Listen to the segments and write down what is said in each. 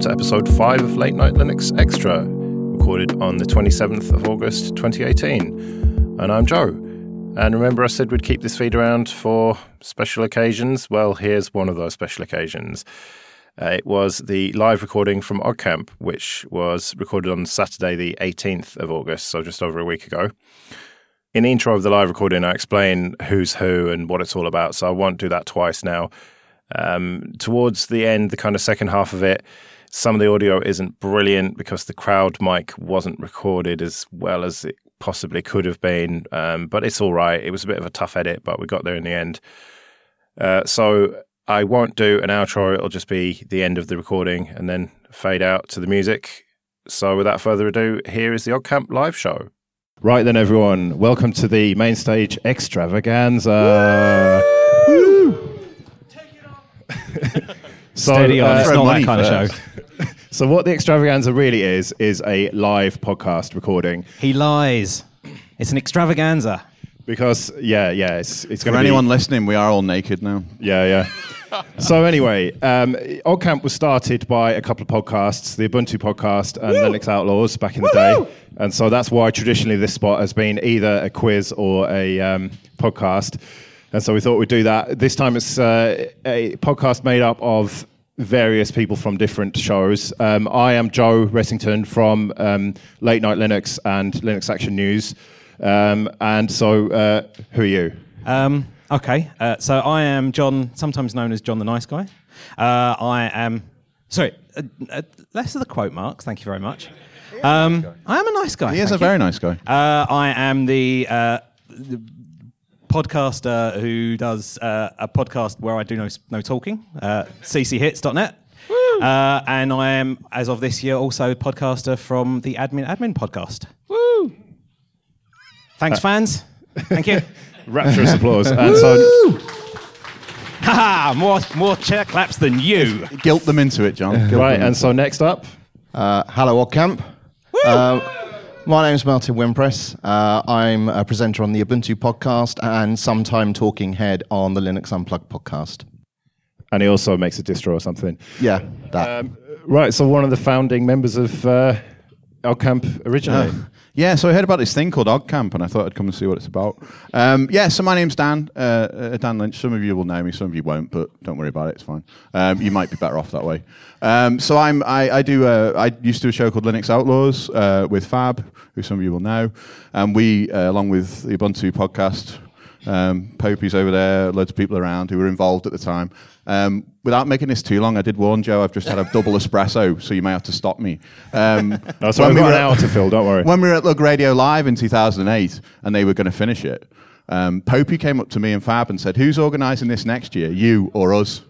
To episode 5 of Late Night Linux Extra, recorded on the 27th of August 2018. And I'm Joe. And remember, I said we'd keep this feed around for special occasions? Well, here's one of those special occasions. Uh, it was the live recording from OggCamp, which was recorded on Saturday, the 18th of August, so just over a week ago. In the intro of the live recording, I explain who's who and what it's all about, so I won't do that twice now. Um, towards the end, the kind of second half of it, some of the audio isn't brilliant because the crowd mic wasn't recorded as well as it possibly could have been, um, but it's all right. It was a bit of a tough edit, but we got there in the end. Uh, so I won't do an outro. It'll just be the end of the recording and then fade out to the music. So without further ado, here is the OggCamp live show. Right then, everyone, welcome to the main stage extravaganza. Woo! so, Steady on, uh, it's not that kind first. of show. so what the extravaganza really is is a live podcast recording He lies. It's an extravaganza. because yeah, yeah, it's it's For going to anyone be, listening, we are all naked now. Yeah, yeah. so anyway, um, OggCamp was started by a couple of podcasts, the Ubuntu podcast and Linux Outlaws back in the day, and so that's why traditionally this spot has been either a quiz or a um, podcast, and so we thought we'd do that. This time it's uh, a podcast made up of various people from different shows. Um, I am Joe Ressington from um, Late Night Linux and Linux Action News, um, and so uh, who are you? Um, okay, uh, so I am John, sometimes known as John the Nice Guy. Uh, I am, sorry, uh, uh, less of the quote marks, thank you very much. Um, I am a nice guy. He is a you. very nice guy. Uh, I am the, uh, the podcaster who does uh, a podcast where I do no, no talking, uh, cchits.net. Uh, and I am, as of this year, also a podcaster from the Admin Admin podcast. Woo! Thanks, fans. Thank you. Rapturous applause. And so Haha, more more chair claps than you. Guilt them into it, John. Guilt Right, them and so next up, Uh, hello, Oggcamp. Uh, my name's Martin Wimpress. Uh, I'm a presenter on the Ubuntu podcast and sometime talking head on the Linux Unplugged podcast. and he also makes a distro or something. Yeah, that. Um, right, so one of the founding members of uh, Camp originally. Yeah, so I heard about this thing called OggCamp, and I thought I'd come and see what it's about. Um, yeah, so my name's Dan, uh, uh, Dan Lynch. Some of you will know me, some of you won't, but don't worry about it. It's fine. Um, you might be better off that way. Um, so I'm, I, I do. Uh, I used to do a show called Linux Outlaws uh, with Fab, who some of you will know, and we, uh, along with the Ubuntu podcast, um, Popey's over there, loads of people around who were involved at the time. Um, without making this too long, I did warn Joe. I've just had a double espresso, so you may have to stop me. Um, No, so we've we got were an hour to fill, don't worry. when we were at LugRadio Live in 2008 and they were going to finish it, um, Popey came up to me and Fab and said, Who's organising this next year, you or us?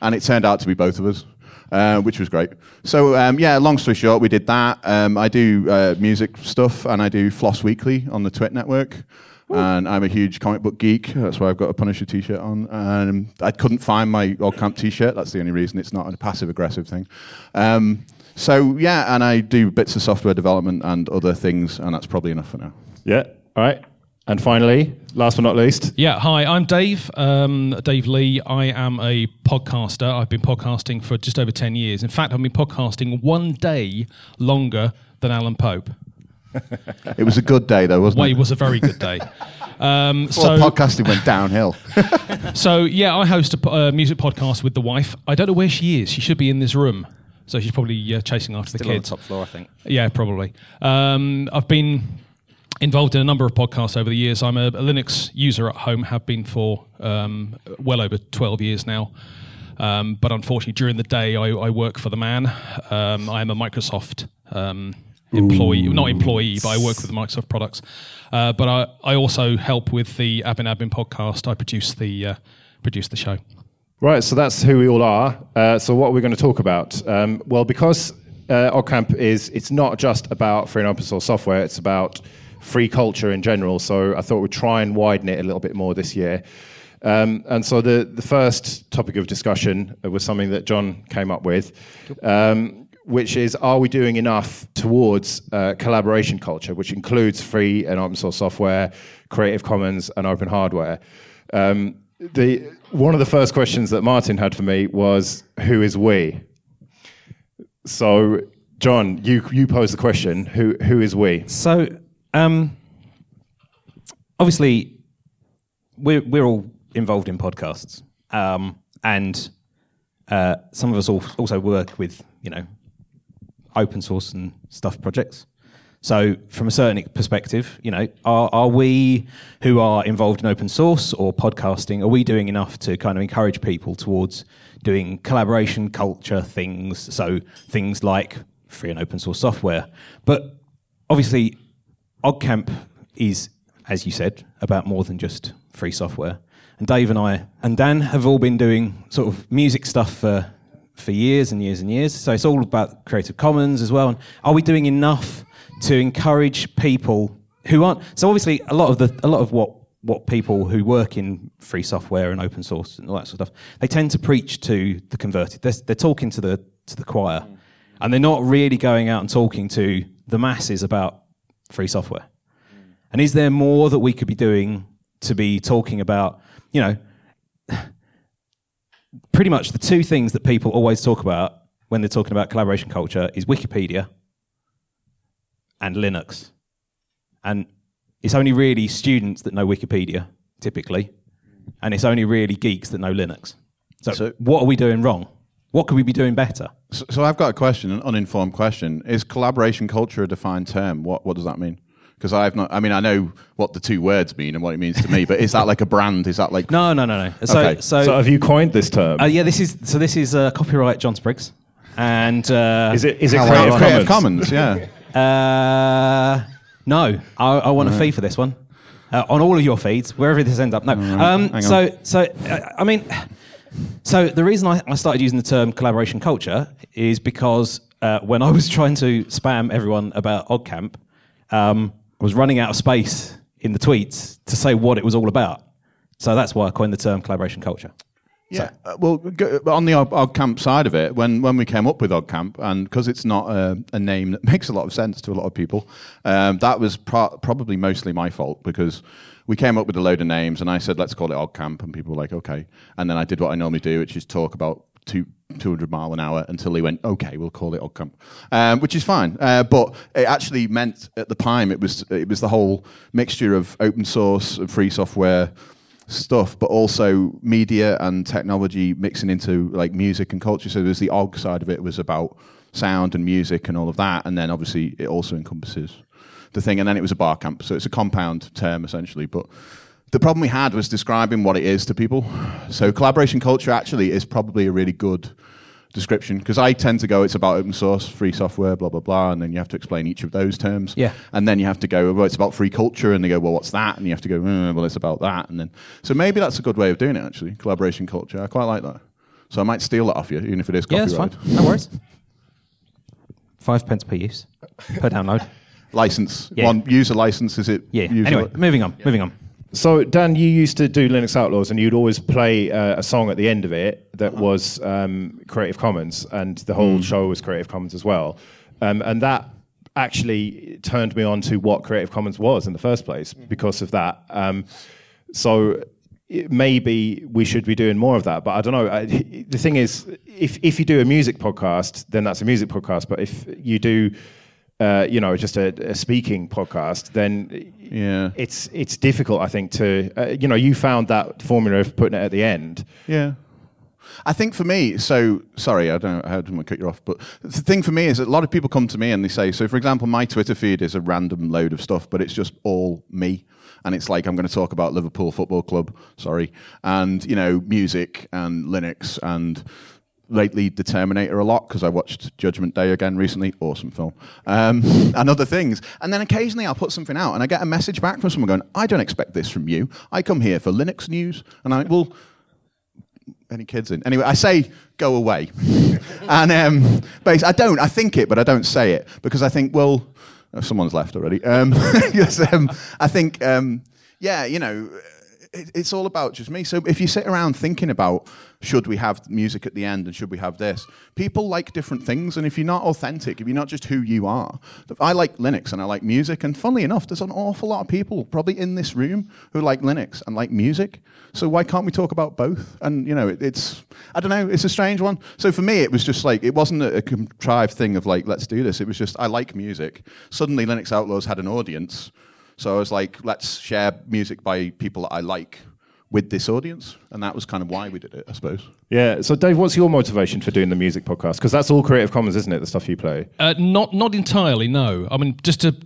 And it turned out to be both of us. Uh, which was great. So um, yeah, long story short, we did that. Um, I do uh, music stuff and I do FLOSS Weekly on the TWiT network. And I'm a huge comic book geek. That's why I've got a Punisher T-shirt on. And I couldn't find my old camp T-shirt. That's the only reason. It's not a passive-aggressive thing. Um, so yeah, and I do bits of software development and other things, and that's probably enough for now. yeah, all right. And finally, last but not least, Yeah, hi, I'm Dave, um, Dave Lee. I am a podcaster. I've been podcasting for just over 10 years. In fact, I've been podcasting one day longer than Alan Pope. It was a good day though, wasn't Well, it it? was a very good day. Um, Before so, podcasting went downhill. so, yeah, I host a po- uh, music podcast with the wife. I don't know where she is. She should be in this room. So she's probably uh, chasing after the Still on the kids. top floor, I think. Yeah, probably. Um, I've been involved in a number of podcasts over the years. I'm a, a Linux user at home, have been for um, well over 12 years now. Um, but unfortunately, during the day, I, I work for the man. Um, I am a Microsoft um, employee, not employee, but I work with the Microsoft products. Uh, but I, I also help with the Admin Admin podcast. I produce the uh, produce the show. Right, so that's who we all are. Uh, so what are we going to talk about? Um, well, because uh, OggCamp is, it's not just about free and open source software, it's about free culture in general. So I thought we'd try and widen it a little bit more this year. Um, and so the, the first topic of discussion was something that John came up with, um, which is are we doing enough towards uh, collaboration culture, which includes free and open source software, Creative Commons, and open hardware? Um, the one of the first questions that Martin had for me was, "Who is we?" So, John, you you pose the question: Who who is we? So, um, obviously, we're we're all involved in podcasts, um, and uh, some of us also work with you know open source and stuff projects. So, from a certain perspective, you know, are, are we who are involved in open source or podcasting, are we doing enough to kind of encourage people towards doing collaboration culture things? So, things like free and open source software. But obviously, OggCamp is, as you said, about more than just free software. And Dave and I and Dan have all been doing sort of music stuff for for years and years and years. So it's all about Creative Commons as well. And are we doing enough to encourage people who aren't? So obviously, a lot of the a lot of what what people who work in free software and open source and all that sort of stuff, they tend to preach to the converted. They're, they're talking to the to the choir, and they're not really going out and talking to the masses about free software. And is there more that we could be doing to be talking about, you know, pretty much the two things that people always talk about when they're talking about collaboration culture is Wikipedia and Linux. And it's only really students that know Wikipedia, typically, and it's only really geeks that know Linux. So, So- what are we doing wrong? What could we be doing better? So, so I've got a question, an uninformed question. Is collaboration culture a defined term? What what does that mean? Because I've not. I mean, I know what the two words mean and what it means to me, but is that like a brand? Is that like No, no, no, no. So, Okay. so, So, have you coined this term? uh, yeah, this is so. This is uh, copyright John Spriggs, and uh, is it is it How Creative Commons? Creative Commons? Yeah. Uh, no, I, I want a fee for this one. Uh, on all of your feeds, wherever this ends up. No. Um, so, on. so uh, I mean, so the reason I, I started using the term collaboration culture is because uh, when I was trying to spam everyone about OggCamp, um, I was running out of space in the tweets to say what it was all about. So that's why I coined the term collaboration culture. Yeah. Uh, well, go, on the Odd, OggCamp side of it, when, when we came up with OggCamp, and because it's not a, a name that makes a lot of sense to a lot of people, um, that was pro- probably mostly my fault because we came up with a load of names, and I said, let's call it OggCamp, and people were like, okay. And then I did what I normally do, which is talk about two, 200 mile an hour until he went, okay, we'll call it Camp, um, which is fine. Uh, but it actually meant at the time it was it was the whole mixture of open source and free software stuff, but also media and technology mixing into like music and culture. So there's the OG side of it was about sound and music and all of that, and then obviously it also encompasses the thing. And then it was a bar camp, so it's a compound term essentially. But the problem we had was describing what it is to people. So collaboration culture actually is probably a really good description because I tend to go it's about open source, free software, blah blah blah, and then you have to explain each of those terms. Yeah. And then you have to go, well, it's about free culture, and they go, well, what's that? And you have to go, "Mm, well, it's about that, and then so maybe that's a good way of doing it actually. Collaboration culture, I quite like that. So I might steal that off you, even if it is Yeah, copyright. that's fine. No worries. Five pence per use, per download. License, Yeah. one user license, is it? Yeah. Anyway, moving on. Moving on. So, Dan, you used to do Linux Outlaws, and you'd always play uh, a song at the end of it that was um, Creative Commons, and the whole show was Creative Commons as well. Um, and that actually turned me on to what Creative Commons was in the first place because of that. Um, so maybe we should be doing more of that, but I don't know. I, the thing is, if if you do a music podcast, then that's a music podcast. But if you do uh, you know, just a, a speaking podcast, then Yeah. it's it's difficult. I think to uh, you know, you found that formula of putting it at the end. Yeah. I think for me, so sorry, I don't know how to cut you off, but the thing for me is that a lot of people come to me and they say, so for example, my Twitter feed is a random load of stuff, but it's just all me. And it's like I'm going to talk about Liverpool Football Club, sorry, and you know, music and Linux and lately The Terminator a lot because I watched Judgment Day again recently. Awesome film. Um, and other things. And then occasionally I'll put something out and I get a message back from someone going, I don't expect this from you. I come here for Linux news. And I, well, any kids in? Anyway, I say go away. and um, I don't. I think it, but I don't say it because I think, well, oh, someone's left already. Um, yes, um, I think, um, yeah, you know, it's all about just me. So if you sit around thinking about should we have music at the end and should we have this, people like different things. And if you're not authentic, if you're not just who you are, I like Linux and I like music. And funnily enough, there's an awful lot of people probably in this room who like Linux and like music. So why can't we talk about both? And you know, it, it's I don't know, it's a strange one. So for me, it was just like it wasn't a, a contrived thing of like let's do this. It was just I like music. Suddenly, Linux Outlaws had an audience. So I was like, let's share music by people that I like with this audience, and that was kind of why we did it, I suppose. Yeah. So, Dave, what's your motivation for doing the music podcast? Because that's all Creative Commons, isn't it? The stuff you play. Uh, not not entirely. No. I mean, just to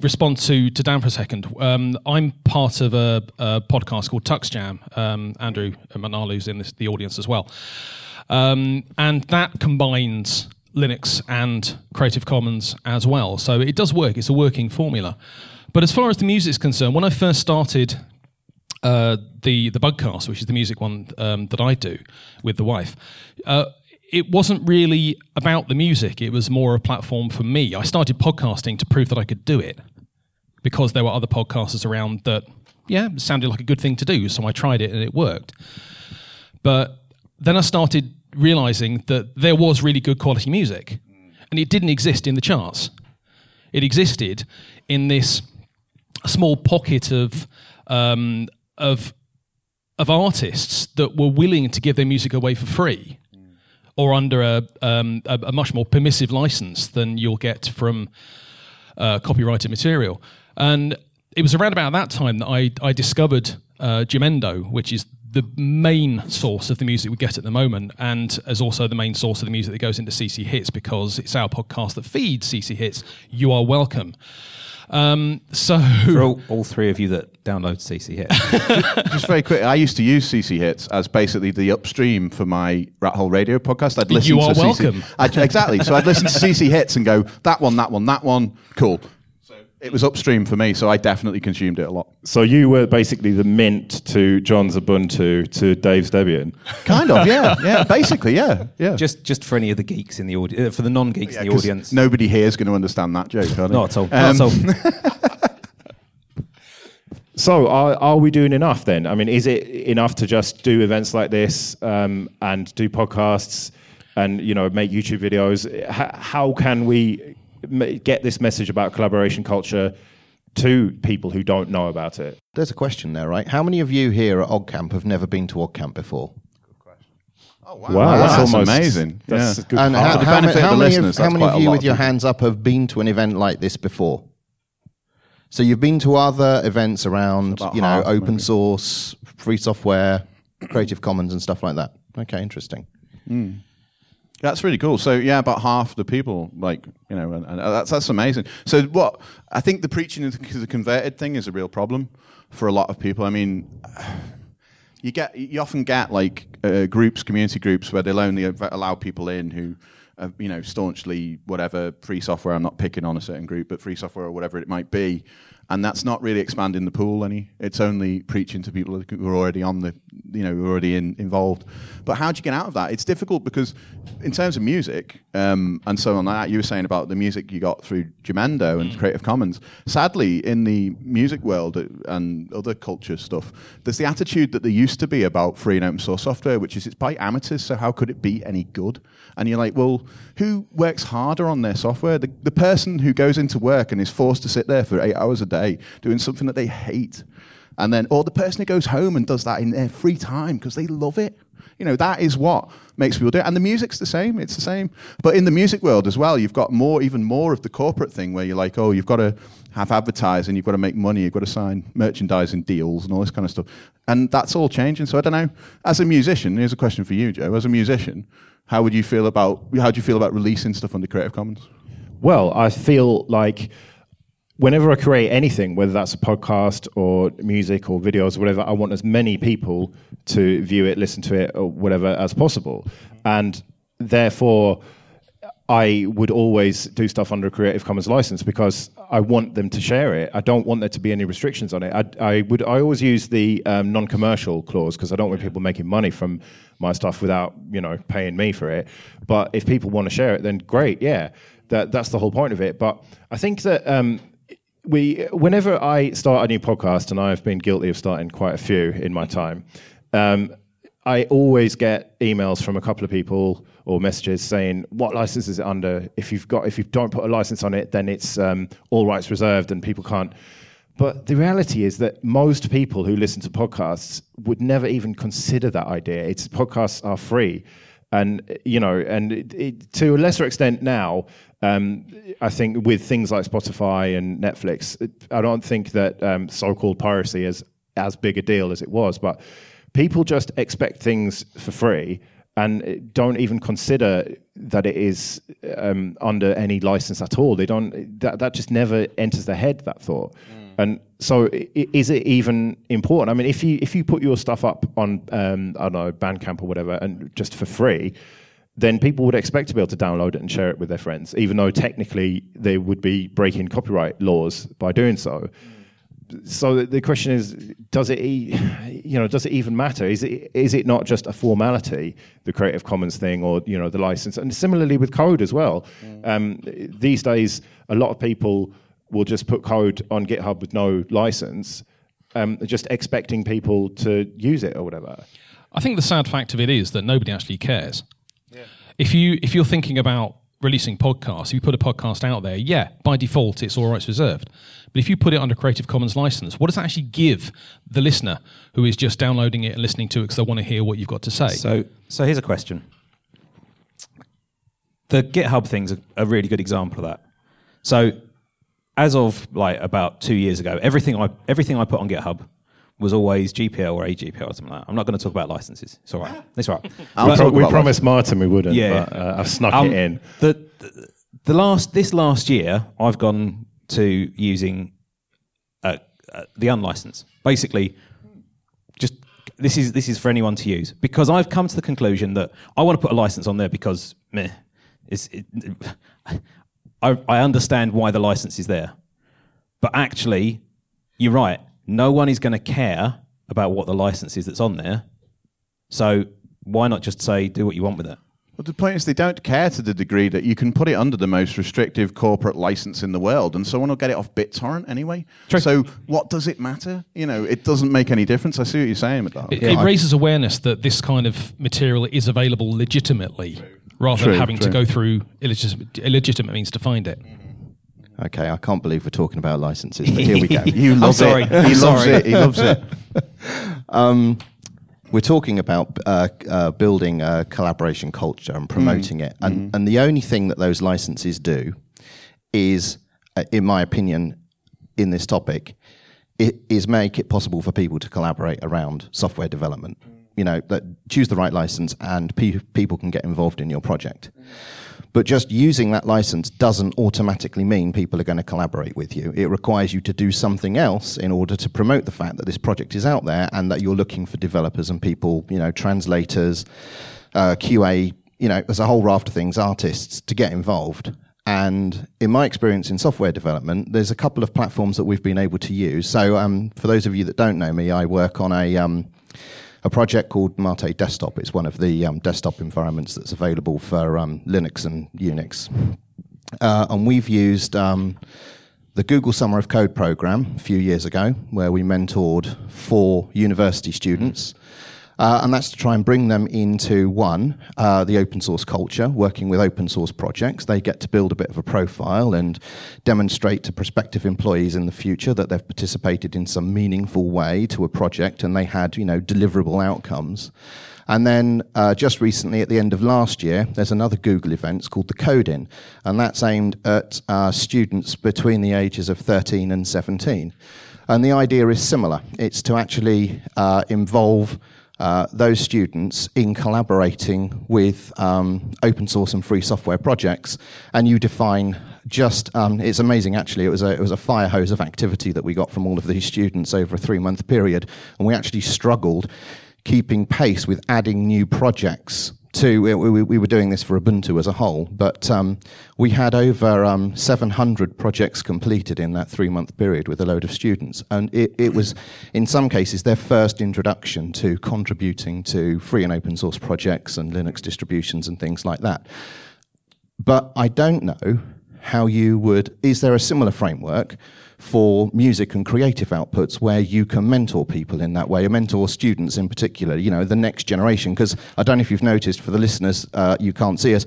respond to to Dan for a second. Um, I'm part of a, a, podcast called TuxJam. Um, Andrew Manalu's in this, the audience as well, um, and that combines Linux and Creative Commons as well. So it does work. It's a working formula. But as far as the music is concerned, when I first started uh, the the Bugcast, which is the music one um, that I do with the wife, uh, it wasn't really about the music. It was more a platform for me. I started podcasting to prove that I could do it because there were other podcasters around that, yeah, sounded like a good thing to do. So I tried it and it worked. But then I started realizing that there was really good quality music and it didn't exist in the charts. It existed in this small pocket of um, of of artists that were willing to give their music away for free or under a, um, a, a, much more permissive license than you'll get from uh, copyrighted material. And it was around about that time that I, I discovered uh, Jamendo, which is the main source of the music we get at the moment, and as also the main source of the music that goes into CC Hits because it's our podcast that feeds CC Hits. You are welcome. Um, so for all, all, three of you that download CC Hits, just very quick, I used to use CC Hits as basically the upstream for my Rathole Radio podcast. I'd listen you are to welcome. CC, I'd, exactly. So I'd listen to CC Hits and go that one, that one, that one, cool. It was upstream for me, so I definitely consumed it a lot. So you were basically the mint to John's Ubuntu to Dave's Debian. Kind of, yeah, yeah. Basically, yeah, yeah. Just, just for any of the geeks in the audience, uh, for the non-geeks yeah, in the audience. Nobody here is going to understand that joke. Are Not at all. Um, Not at all. so, are, are we doing enough then? I mean, is it enough to just do events like this um, and do podcasts and you know make YouTube videos? H- how can we get this message about collaboration culture to people who don't know about it? There's a question there, right? How many of you here at OggCamp have never been to OggCamp before? Good question. Oh, wow. wow, that's, that's almost amazing. That's yeah. good and how, how, many, how many of, how many of you with your hands up have been to an event like this before? So you've been to other events around, you know, half, open maybe. source, free software, Creative Commons, and stuff like that. Okay, interesting. Mm. That's really cool. So yeah, about half the people, like you know, and, and that's that's amazing. So what I think the preaching to the converted thing is a real problem for a lot of people. I mean, you get you often get like uh, groups, community groups, where they'll only allow people in who. Uh, you know, staunchly whatever free software. I'm not picking on a certain group, but free software or whatever it might be, and that's not really expanding the pool any. It's only preaching to people who are already on the, you know, who are already in, involved. But how do you get out of that? It's difficult because, in terms of music um, and so on, that you were saying about the music you got through Jamendo and mm. Creative Commons. Sadly, in the music world and other culture stuff, there's the attitude that there used to be about free and open source software, which is it's by amateurs. So how could it be any good? And you're like, well, who works harder on their software? The, the person who goes into work and is forced to sit there for eight hours a day day doing something that they hate. And then, or the person who goes home and does that in their free time because they love it. You know, that is what makes people do it. And the music's the same, it's the same. But in the music world as well, you've got more, even more of the corporate thing where you're like, oh, you've got to have advertising, you've got to make money, you've got to sign merchandising deals and all this kind of stuff. And that's all changing. So I don't know. As a musician, here's a question for you, Joe. As a musician, how would you feel about how do you feel about releasing stuff under Creative Commons? Well, I feel like whenever I create anything, whether that's a podcast or music or videos or whatever, I want as many people to view it, listen to it, or whatever as possible. And therefore, I would always do stuff under a Creative Commons license because I want them to share it. I don't want there to be any restrictions on it. I, I would. I always use the um, non-commercial clause because I don't want people making money from my stuff without you know paying me for it. But if people want to share it, then great. Yeah, that that's the whole point of it. But I think that um, we whenever I start a new podcast, and I've been guilty of starting quite a few in my time, um, I always get emails from a couple of people or messages saying what license is it under. If you've got if you don't put a license on it, then it's um, all rights reserved, and people can't. But the reality is that most people who listen to podcasts would never even consider that idea. It's podcasts are free, and you know, and it, it, to a lesser extent now, um, I think with things like Spotify and Netflix, I don't think that um, so-called piracy is as big a deal as it was. But people just expect things for free and don't even consider that it is um, under any license at all. They don't. That that just never enters their head. That thought. Mm. And so, is it even important? I mean, if you if you put your stuff up on um, I don't know Bandcamp or whatever, and just for free, then people would expect to be able to download it and share it with their friends, even though technically they would be breaking copyright laws by doing so. So the question is, does it, you know, does it even matter? Is it is it not just a formality, the Creative Commons thing, or you know, the license? And similarly with code as well. Mm. Um, these days, a lot of people will just put code on GitHub with no license, um, just expecting people to use it or whatever. I think the sad fact of it is that nobody actually cares if you if you're thinking about releasing podcasts, if you put a podcast out there, yeah, by default it's all rights reserved. But if you put it under Creative Commons license, what does that actually give the listener who is just downloading it and listening to it because they want to hear what you've got to say? So, so here's a question. The GitHub thing's a, a really good example of that. So, as of like about two years ago, everything I everything I put on GitHub was always GPL or AGPL or something like that. I'm not going to talk about licenses. It's all right. It's all right. we promised Martin we wouldn't, yeah. but uh, I've snuck um, it in. The, the, the, last, this last year, I've gone to using uh, uh, the unlicensed. Basically, just this is this is for anyone to use because I've come to the conclusion that I want to put a license on there because meh, it's, it, I, I understand why the license is there, but actually, you're right no one is going to care about what the license is that's on there. So why not just say, do what you want with it? Well, the point is, they don't care to the degree that you can put it under the most restrictive corporate license in the world, and someone will get it off BitTorrent anyway. True. So, what does it matter? You know, it doesn't make any difference. I see what you're saying with that. It, yeah, it raises awareness that this kind of material is available legitimately, rather true, than having true. to go through illegitimate, illegitimate means to find it. Mm-hmm. Okay, I can't believe we're talking about licenses, but here we go. You love sorry. it. He loves it. He loves it. Um, we're talking about uh, uh, building a collaboration culture and promoting mm. it, and, mm. and the only thing that those licenses do is, uh, in my opinion, in this topic, it is make it possible for people to collaborate around software development. You know, that choose the right license, and pe- people can get involved in your project. But just using that license doesn't automatically mean people are going to collaborate with you. It requires you to do something else in order to promote the fact that this project is out there and that you're looking for developers and people, you know, translators, uh, QA, you know, there's a whole raft of things, artists to get involved. And in my experience in software development, there's a couple of platforms that we've been able to use. So, um, for those of you that don't know me, I work on a um, a project called MATE Desktop. It's one of the um, desktop environments that's available for um, Linux and Unix. Uh, and we've used um, the Google Summer of Code program a few years ago, where we mentored four university students uh, and that's to try and bring them into one, uh, the open source culture, working with open source projects. They get to build a bit of a profile and demonstrate to prospective employees in the future that they've participated in some meaningful way to a project and they had, you know, deliverable outcomes. And then uh, just recently, at the end of last year, there's another Google event it's called the Code-In, and that's aimed at uh, students between the ages of 13 and 17. And the idea is similar. It's to actually uh, involve uh, those students in collaborating with um, open source and free software projects, and you define just um, it's amazing actually. It was a it was a fire hose of activity that we got from all of these students over a three month period. And we actually struggled keeping pace with adding new projects to we, we, we, were doing this for Ubuntu as a whole, but um, we had over um, 700 projects completed in that three month period with a load of students, and it, it, was in some cases their first introduction to contributing to free and open source projects and Linux distributions and things like that. But I don't know how you would. Is there a similar framework? For music and creative outputs where you can mentor people in that way, or mentor students in particular, you know, the next generation. Because I don't know if you've noticed, for the listeners, uh, you can't see us,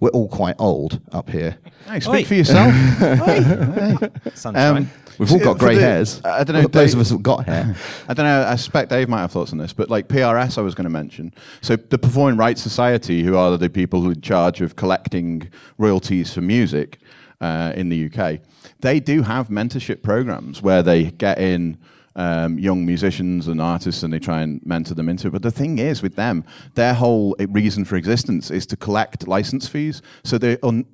we're all quite old up here. Hey, speak Oi. for yourself. Sunshine. Um, We've all got grey hairs. I don't know. Dave, those of us have got hair. I don't know. I suspect Dave might have thoughts on this, but like PRS, I was going to mention. So the Performing Rights Society, who are the people who are in charge of collecting royalties for music uh, in the UK, they do have mentorship programs where they get in um, young musicians and artists and they try and mentor them into it. But the thing is with them, their whole reason for existence is to collect license fees. So they're un-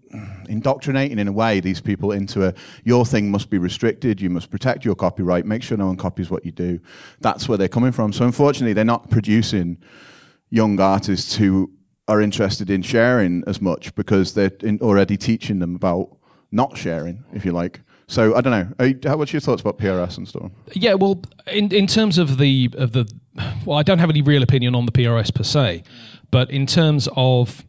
indoctrinating in a way these people into a your thing must be restricted, you must protect your copyright, make sure no one copies what you do. That's where they're coming from. So unfortunately, they're not producing young artists who are interested in sharing as much because they're already teaching them about not sharing, if you like. So I don't know. You, what's your thoughts about PRS and stuff? Yeah, well, in in terms of the of the, well, I don't have any real opinion on the PRS per se, but in terms of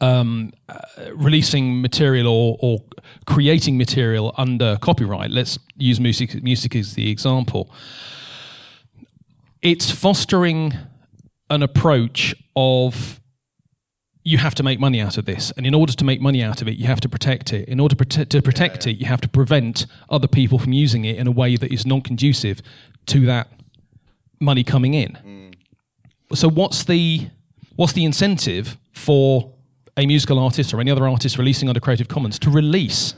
um, uh, releasing material or, or creating material under copyright, let's use music music as the example. It's fostering an approach of you have to make money out of this. And in order to make money out of it, you have to protect it. In order to protect it, you have to prevent other people from using it in a way that is non conducive to that money coming in. Mm. So what's the what's the incentive for a musical artist or any other artist releasing under Creative Commons to release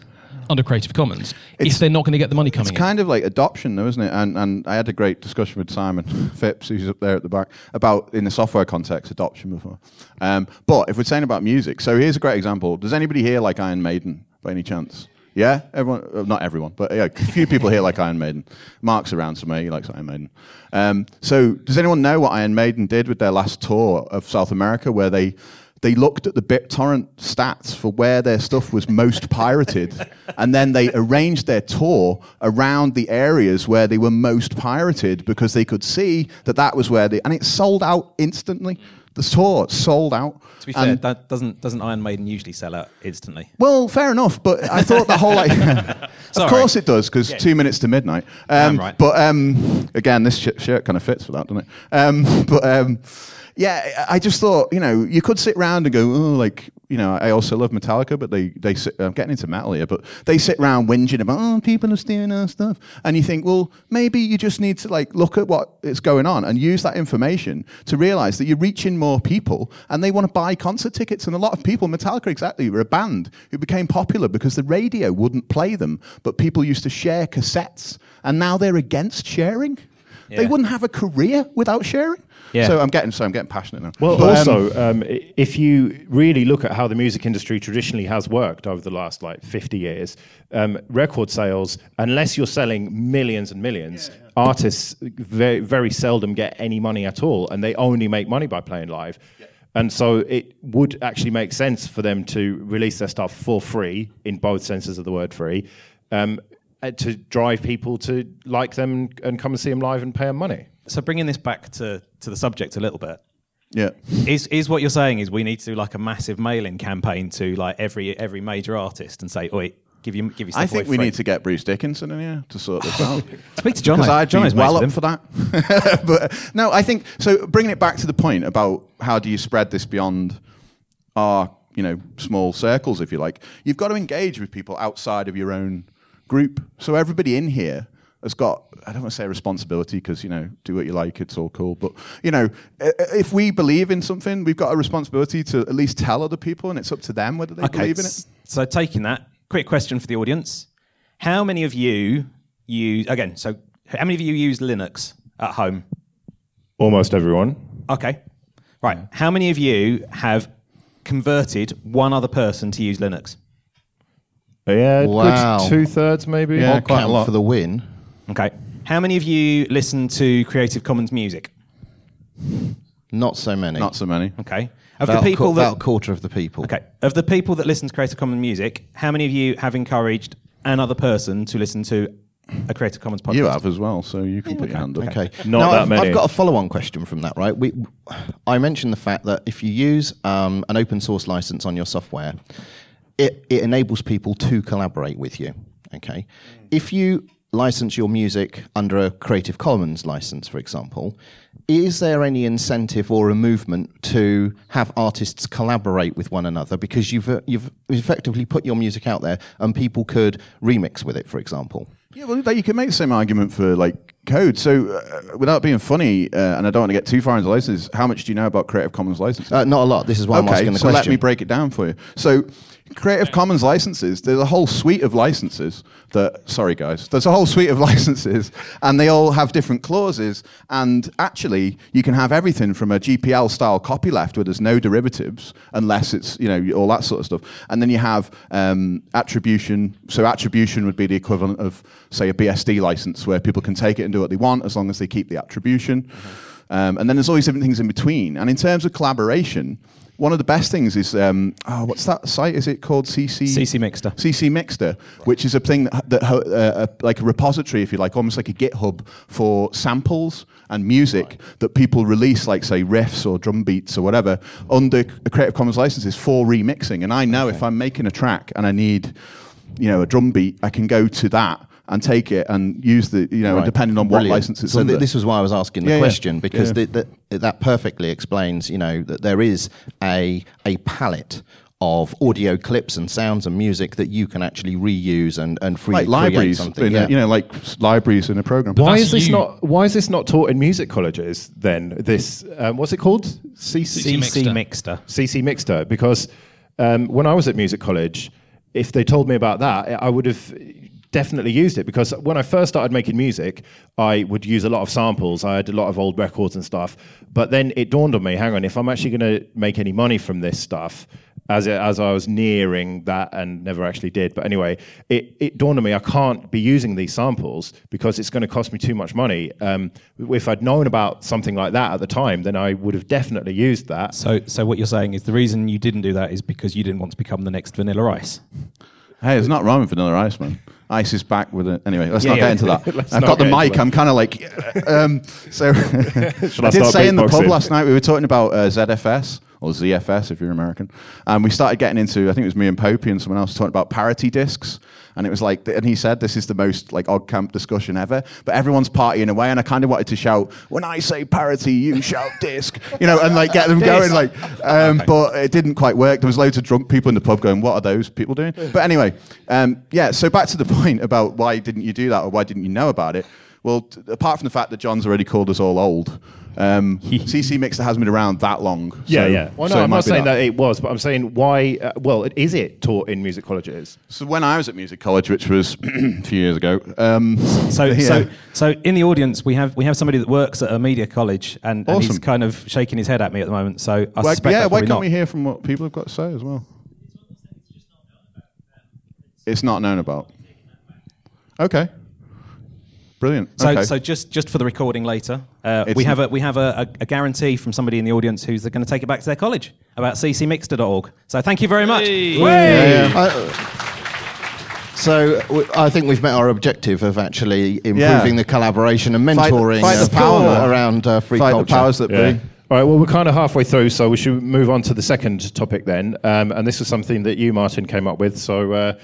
under Creative Commons it's, if they're not going to get the money coming It's kind in. of like adoption, though, isn't it? And, and I had a great discussion with Simon Phipps, who's up there at the back, about in the software context adoption before. Um, but if we're saying about music, so here's a great example. Does anybody here like Iron Maiden by any chance? Yeah, everyone, uh, not everyone, but yeah, a few people here like Iron Maiden. Mark's around somewhere, he likes Iron Maiden. Um, so, does anyone know what Iron Maiden did with their last tour of South America, where they they looked at the BitTorrent stats for where their stuff was most pirated, and then they arranged their tour around the areas where they were most pirated because they could see that that was where they, and it sold out instantly. The tour sold out. To be fair, that doesn't doesn't Iron Maiden usually sell out instantly? Well, fair enough, but I thought the whole like, of course it does because yeah. two minutes to midnight. Um, right. But um, again, this shirt kind of fits for that, doesn't it? Um, but um, yeah, I just thought, you know, you could sit around and go, oh, like, you know, I also love Metallica, but they, they sit, I'm getting into metal here, but they sit around whinging about, oh, people are stealing our stuff. And you think, well, maybe you just need to like look at what is going on and use that information to realize that you're reaching more people and they want to buy concert tickets. And a lot of people, Metallica exactly, were a band who became popular because the radio wouldn't play them, but people used to share cassettes. And now they're against sharing. Yeah. They wouldn't have a career without sharing. Yeah. So I'm getting so I'm getting passionate now. Well, but, also, um, um, if you really look at how the music industry traditionally has worked over the last like 50 years, um, record sales, unless you're selling millions and millions, yeah, yeah. artists very, very seldom get any money at all, and they only make money by playing live. And so it would actually make sense for them to release their stuff for free, in both senses of the word free, um, Uh, to drive people to like them and come and see them live and pay them money so bringing this back to, to the subject a little bit. Yeah. Is is what you're saying is we need to do like a massive mailing campaign to like every every major artist and say, "Oi, give you give you." I think we free. need to get Bruce Dickinson in here to sort this out. Speak to John. Because I'd John be well up for that. but no, I think so. Bringing it back to the point about how do you spread this beyond our you know small circles, if you like, you've got to engage with people outside of your own group. So everybody in here has got I don't want to say responsibility because you know do what you like it's all cool but you know if we believe in something we've got a responsibility to at least tell other people and it's up to them whether they okay, believe in it. so taking that quick question for the audience. How many of you use again so how many of you use Linux at home? Almost everyone. Okay right. How many of you have converted one other person to use Linux yeah, wow. two thirds maybe. Yeah, quite a lot for the win. Okay. How many of you listen to Creative Commons music? Not so many. Not so many. Okay. Of about the people qu- that, about a quarter of the people. Okay. Of the people that listen to Creative Commons music, how many of you have encouraged another person to listen to a Creative Commons podcast? You have as well, so you can yeah, put okay. your hand up. Okay. Not now, that I've, many. I've got a follow-on question from that. Right. We, I mentioned the fact that if you use um, an open source license on your software, it, it enables people to collaborate with you. Okay, if you license your music under a Creative Commons license, for example, is there any incentive or a movement to have artists collaborate with one another because you've uh, you've effectively put your music out there and people could remix with it, for example? Yeah, well, you can make the same argument for like code. So, uh, without being funny, uh, and I don't want to get too far into licenses, how much do you know about Creative Commons licenses? Uh, not a lot. This is why okay, I'm asking the so question. let me break it down for you. So, Creative Commons licenses, there's a whole suite of licenses that, sorry guys, there's a whole suite of licenses and they all have different clauses. And actually, you can have everything from a GPL style copyleft where there's no derivatives unless it's, you know, all that sort of stuff. And then you have um, attribution. So, attribution would be the equivalent of, say, a BSD license where people can take it and do what they want as long as they keep the attribution. Mm-hmm. Um, and then there's always different things in between. And in terms of collaboration, one of the best things is um, oh, what's that site? Is it called CC CC Mixter? CC Mixter, which is a thing that, that uh, uh, like a repository, if you like, almost like a GitHub for samples and music right. that people release, like say riffs or drum beats or whatever, under a Creative Commons licenses for remixing. And I know okay. if I'm making a track and I need, you know, a drum beat, I can go to that and take it and use the you know right. depending on Brilliant. what license it's so th- this was why I was asking the yeah, question yeah. because yeah. The, the, that perfectly explains you know that there is a a palette of audio clips and sounds and music that you can actually reuse and and free like libraries, something. A, you know, like libraries in a program. But why is this you. not? Why is this not taught in music colleges? Then this, um, what's it called? CC, CC Mixter. CC Mixter. Because um, when I was at music college, if they told me about that, I would have definitely used it because when I first started making music, I would use a lot of samples. I had a lot of old records and stuff. But then it dawned on me, hang on, if I'm actually going to make any money from this stuff, as it, as I was nearing that and never actually did. But anyway, it, it dawned on me I can't be using these samples because it's going to cost me too much money. Um, if I'd known about something like that at the time, then I would have definitely used that. So, so what you're saying is the reason you didn't do that is because you didn't want to become the next Vanilla Ice. Hey, it's not wrong with Vanilla Ice, man. Ice is back with it. Anyway, let's yeah, not yeah. get into that. I've got the mic. I'm kind of like, um, so I did say in the pub last night we were talking about uh, ZFS or ZFS if you're American. And we started getting into, I think it was me and Popey and someone else talking about parity discs. And it was like, and he said, this is the most like OggCamp discussion ever. But everyone's partying away. And I kind of wanted to shout, when I say parity, you shout disc, you know, and like get them going. Like, um, okay. but it didn't quite work. There was loads of drunk people in the pub going, what are those people doing? But anyway, um, yeah, so back to the point about why didn't you do that or why didn't you know about it? Well, t- apart from the fact that John's already called us all old, um, CC Mixter hasn't been around that long. Yeah, yeah. Well, no, so I'm not saying that. that. it was, but I'm saying why. Uh, well, is it taught in music colleges? So when I was at music college, which was a few years ago. Um, so, yeah. so, so in the audience, we have we have somebody that works at a media college, and, awesome. and he's kind of shaking his head at me at the moment. So I well, suspect yeah, why can't not. we hear from what people have got to say as well? It's not known about. Okay. Brilliant. So, okay. so just, just for the recording later, uh, we have, a, we have a, a, guarantee from somebody in the audience who's going to take it back to their college about ccmixter.org. So thank you very much. Hey. Yeah, yeah. Uh, so I think we've met our objective of actually improving yeah. the collaboration and mentoring fight, fight the power around uh, free fight culture. The powers that yeah. be. All right, well, we're kind of halfway through, so we should move on to the second topic then. Um, and this is something that you, Martin, came up with. So uh,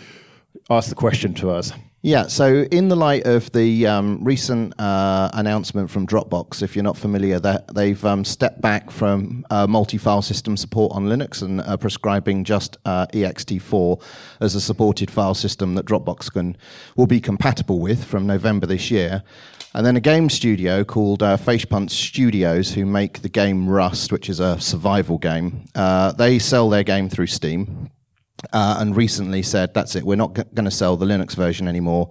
ask the question to us. Yeah, so in the light of the um, recent uh, announcement from Dropbox, if you're not familiar, that they've um, stepped back from uh, multi-file system support on Linux and uh, prescribing just uh, ext4 as a supported file system that Dropbox can will be compatible with from November this year. And then a game studio called uh, Facepunch Studios, who make the game Rust, which is a survival game. Uh, they sell their game through Steam uh, and recently said, that's it, we're not g- going to sell the Linux version anymore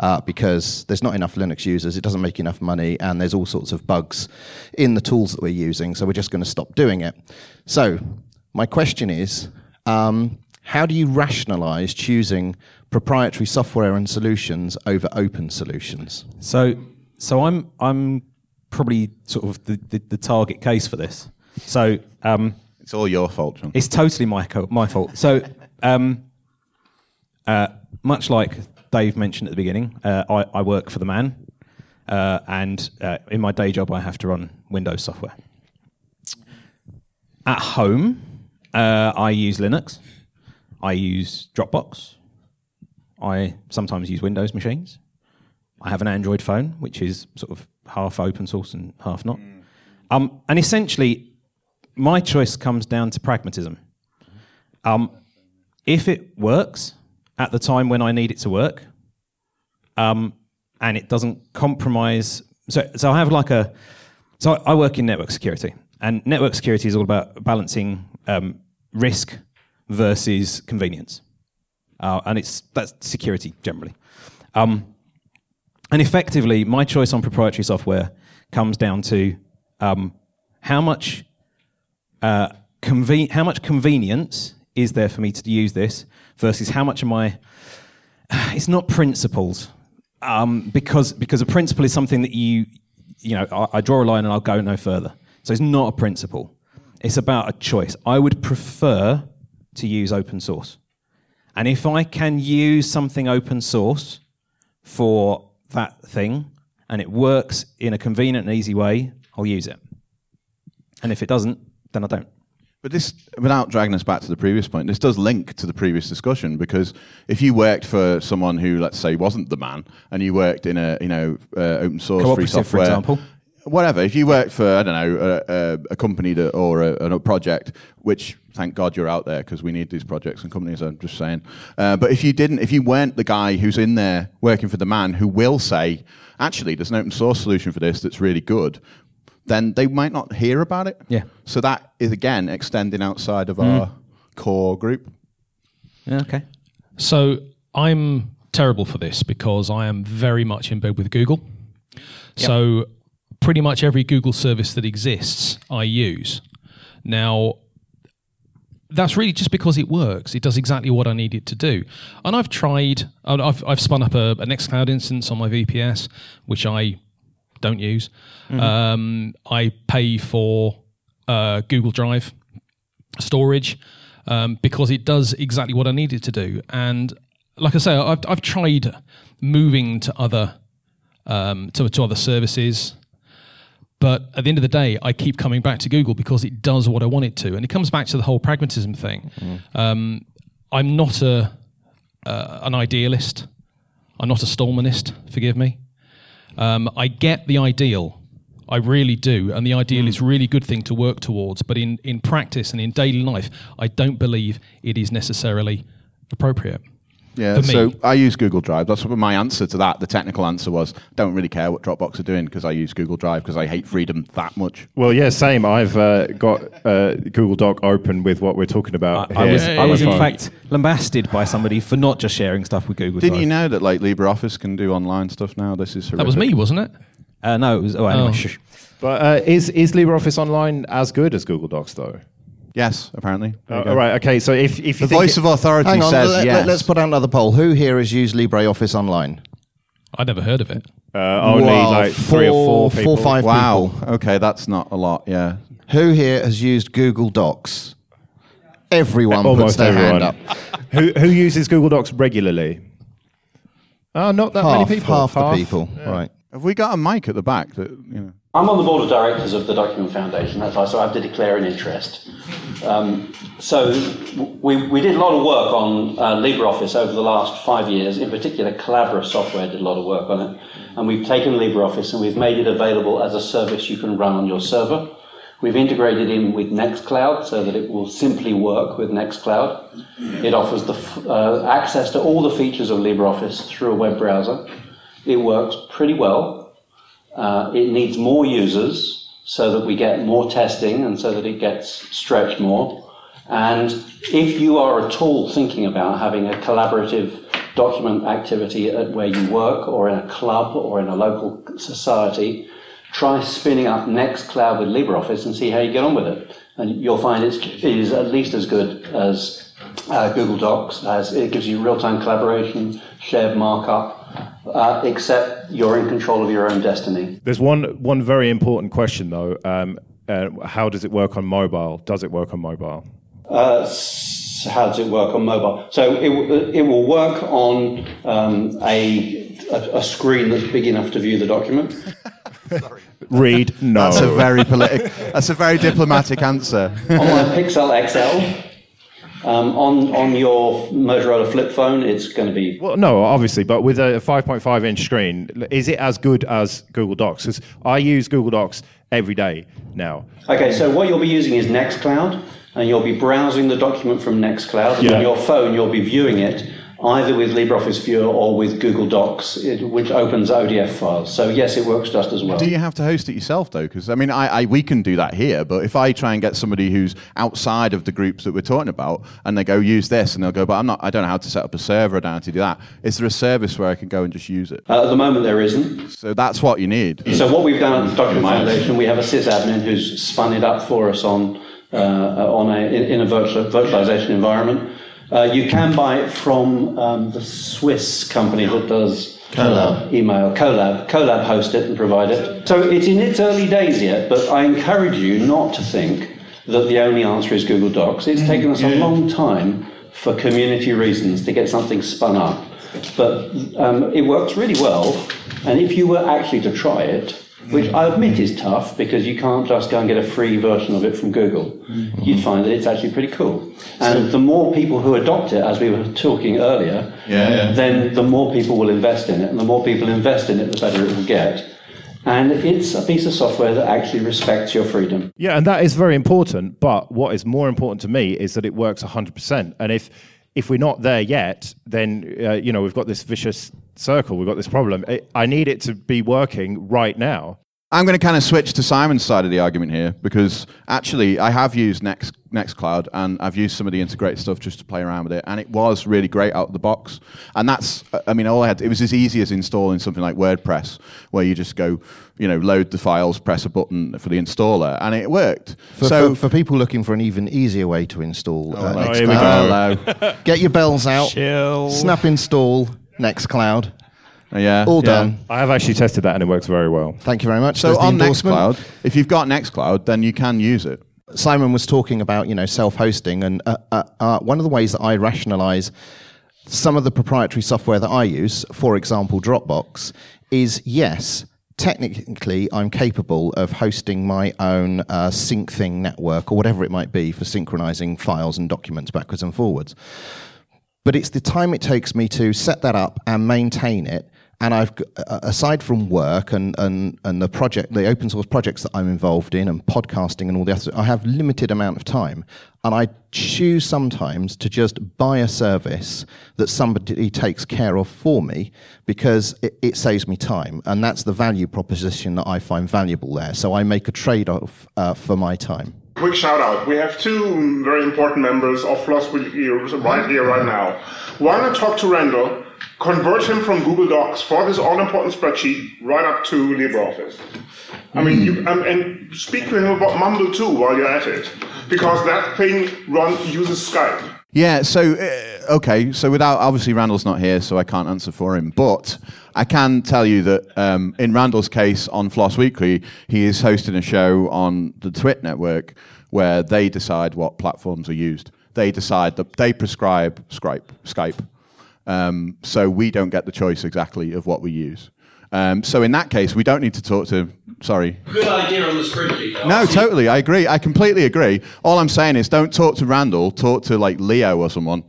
uh, because there's not enough Linux users, it doesn't make enough money, and there's all sorts of bugs in the tools that we're using, so we're just going to stop doing it. So, my question is um, how do you rationalize choosing proprietary software and solutions over open solutions? So, so I'm, I'm probably sort of the, the, the target case for this. So, um, it's all your fault, John. It's totally my, co- my fault. So, um, uh, much like Dave mentioned at the beginning, uh, I, I, work for the man, uh, and uh, in my day job, I have to run Windows software. At home, uh, I use Linux, I use Dropbox, I sometimes use Windows machines. I have an Android phone, which is sort of half open source and half not. Mm. Um, and essentially, my choice comes down to pragmatism. Um, if it works at the time when I need it to work, um, and it doesn't compromise, so so I have like a, so I work in network security, and network security is all about balancing um, risk versus convenience, uh, and it's that's security generally. Um, and effectively, my choice on proprietary software comes down to um, how much uh, conven- how much convenience is there for me to use this versus how much am I? It's not principles um, because because a principle is something that you you know I, I draw a line and I'll go no further. So it's not a principle. It's about a choice. I would prefer to use open source, and if I can use something open source for that thing and it works in a convenient and easy way, I'll use it. And if it doesn't, then I don't. But this, without dragging us back to the previous point, this does link to the previous discussion because if you worked for someone who, let's say, wasn't the man, and you worked in a you know uh, open source free software, for example, whatever. If you worked for I don't know a, a company that, or a, a, project, which thank God you're out there because we need these projects and companies. I'm just saying. Uh, but if you didn't, if you weren't the guy who's in there working for the man who will say, actually, there's an open source solution for this that's really good. Then they might not hear about it. Yeah. So that is again extending outside of mm. our core group. Yeah, okay. So I'm terrible for this because I am very much in bed with Google. Yep. So pretty much every Google service that exists, I use. Now, that's really just because it works. It does exactly what I need it to do. And I've tried, I've, I've spun up a, a Nextcloud instance on my VPS, which I don't use. Mm-hmm. Um, I pay for uh, Google Drive storage um, because it does exactly what I need it to do. And like I say, I've, I've tried moving to other um, to, to other services. But at the end of the day, I keep coming back to Google because it does what I want it to, and it comes back to the whole pragmatism thing. Mm. Um, I'm not a uh, an idealist. I'm not a Stallmanist. Forgive me. Um, I get the ideal. I really do, and the ideal mm. is a really good thing to work towards. But in in practice and in daily life, I don't believe it is necessarily appropriate. Yeah, so I use Google Drive. That's what my answer to that. The technical answer was, don't really care what Dropbox are doing because I use Google Drive because I hate freedom that much. Well, yeah, same. I've uh, got uh, Google Doc open with what we're talking about. I, I was, I was in fact lambasted by somebody for not just sharing stuff with Google. Didn't Drive. you know that like LibreOffice can do online stuff now? This is horrific. that was me, wasn't it? Uh, no, it was. Oh, anyway, oh. But uh, is is LibreOffice Online as good as Google Docs though? Yes, apparently. Uh, all right. Okay. So if, if the voice of authority Hang on, says let, yes, us put out another poll. Who here has used LibreOffice Online? I never heard of it. Uh, only well, like three or four people. Four, five wow. People. Okay, that's not a lot. Yeah. Who here has used Google Docs? Everyone puts their everyone. hand up. who who uses Google Docs regularly? Oh, not that half, many people. Half, half the people. Yeah. Right. Have we got a mic at the back that you know? I'm on the board of directors of the Document Foundation. That's why, so I have to declare an interest. Um, so we, we did a lot of work on uh, LibreOffice over the last five years. In particular, Collabora Software did a lot of work on it. And we've taken LibreOffice and we've made it available as a service you can run on your server. We've integrated it in with Nextcloud so that it will simply work with Nextcloud. It offers the uh, access to all the features of LibreOffice through a web browser. It works pretty well uh, it needs more users so that we get more testing and so that it gets stretched more. And if you are at all thinking about having a collaborative document activity at where you work or in a club or in a local society, try spinning up Nextcloud with LibreOffice and see how you get on with it. And you'll find it is at least as good as uh, Google Docs, as it gives you real-time collaboration, shared markup, uh, except you're in control of your own destiny. There's one one very important question though. Um, uh, how does it work on mobile? Does it work on mobile? Uh, how does it work on mobile? So it, it will work on um, a, a, a screen that's big enough to view the document. Read no. That's a very politi- That's a very diplomatic answer. on my Pixel XL Um, on on your Motorola flip phone, it's going to be well, no, obviously, but with a 5.5 inch screen, is it as good as Google Docs? Because I use Google Docs every day now. Okay, so what you'll be using is Nextcloud, and you'll be browsing the document from Nextcloud, and yeah. on your phone you'll be viewing it either with LibreOffice Viewer or with Google Docs, which opens ODF files. So yes, it works just as well. Do you have to host it yourself though? Because I mean, I, I, we can do that here, but if I try and get somebody who's outside of the groups that we're talking about, and they go use this, and they'll go, but I'm not, I don't know how to set up a server, I don't know how to do that. Is there a service where I can go and just use it? Uh, at the moment, there isn't. So that's what you need. So what we've done at the Document Foundation, we have a sysadmin who's spun it up for us on uh, on a in, in a virtual, virtualization environment. Uh, you can buy it from um, the Swiss company that does Kolab. email. Kolab. Kolab host it and provide it. So it's in its early days yet, but I encourage you not to think that the only answer is Google Docs. It's mm, taken us yeah. a long time for community reasons to get something spun up. But um, it works really well. And if you were actually to try it, which I admit is tough because you can't just go and get a free version of it from Google. Mm-hmm. You'd find that it's actually pretty cool. And so, the more people who adopt it, as we were talking earlier, yeah, yeah. then the more people will invest in it. And the more people invest in it, the better it will get. And it's a piece of software that actually respects your freedom. Yeah, and that is very important. But what is more important to me is that it works 100%. And if if we're not there yet, then uh, you know we've got this vicious circle. We've got this problem. I need it to be working right now. I'm going to kind of switch to Simon's side of the argument here because actually I have used Next Nextcloud and I've used some of the integrated stuff just to play around with it, and it was really great out of the box. And that's, I mean, all I had it was as easy as installing something like WordPress, where you just go, you know, load the files, press a button for the installer, and it worked. For, so for, for people looking for an even easier way to install oh, uh, Nextcloud, get your bells out, Chill. snap install Nextcloud. Yeah, all done. I have actually tested that and it works very well. Thank you very much. So on Nextcloud, if you've got Nextcloud, then you can use it. Simon was talking about you know self-hosting, and uh, uh, uh, one of the ways that I rationalize some of the proprietary software that I use, for example, Dropbox, is yes, technically I'm capable of hosting my own uh, Syncthing network or whatever it might be for synchronizing files and documents backwards and forwards. But it's the time it takes me to set that up and maintain it and I've aside from work and, and, and the project, the open source projects that I'm involved in, and podcasting and all the other, I have limited amount of time, and I choose sometimes to just buy a service that somebody takes care of for me because it, it saves me time, and that's the value proposition that I find valuable there. So I make a trade off uh, for my time. Quick shout out. We have two very important members of Floss right here, right now. Why not talk to Randall? convert him from Google Docs for this all-important spreadsheet right up to LibreOffice. I mean, you, and, and, speak to him about Mumble too while you're at it, because that thing run uses Skype. Yeah. So uh, okay. So without obviously Randall's not here, so I can't answer for him. But I can tell you that um, in Randall's case on FLOSS Weekly, he is hosting a show on the TWiT network where they decide what platforms are used. They decide that they prescribe Skype. Skype um, so we don't get the choice exactly of what we use. Um, so in that case, we don't need to talk to. Sorry. Good idea on the spreadsheet. No, totally. I agree. I completely agree. All I'm saying is, don't talk to Randall. Talk to like Leo or someone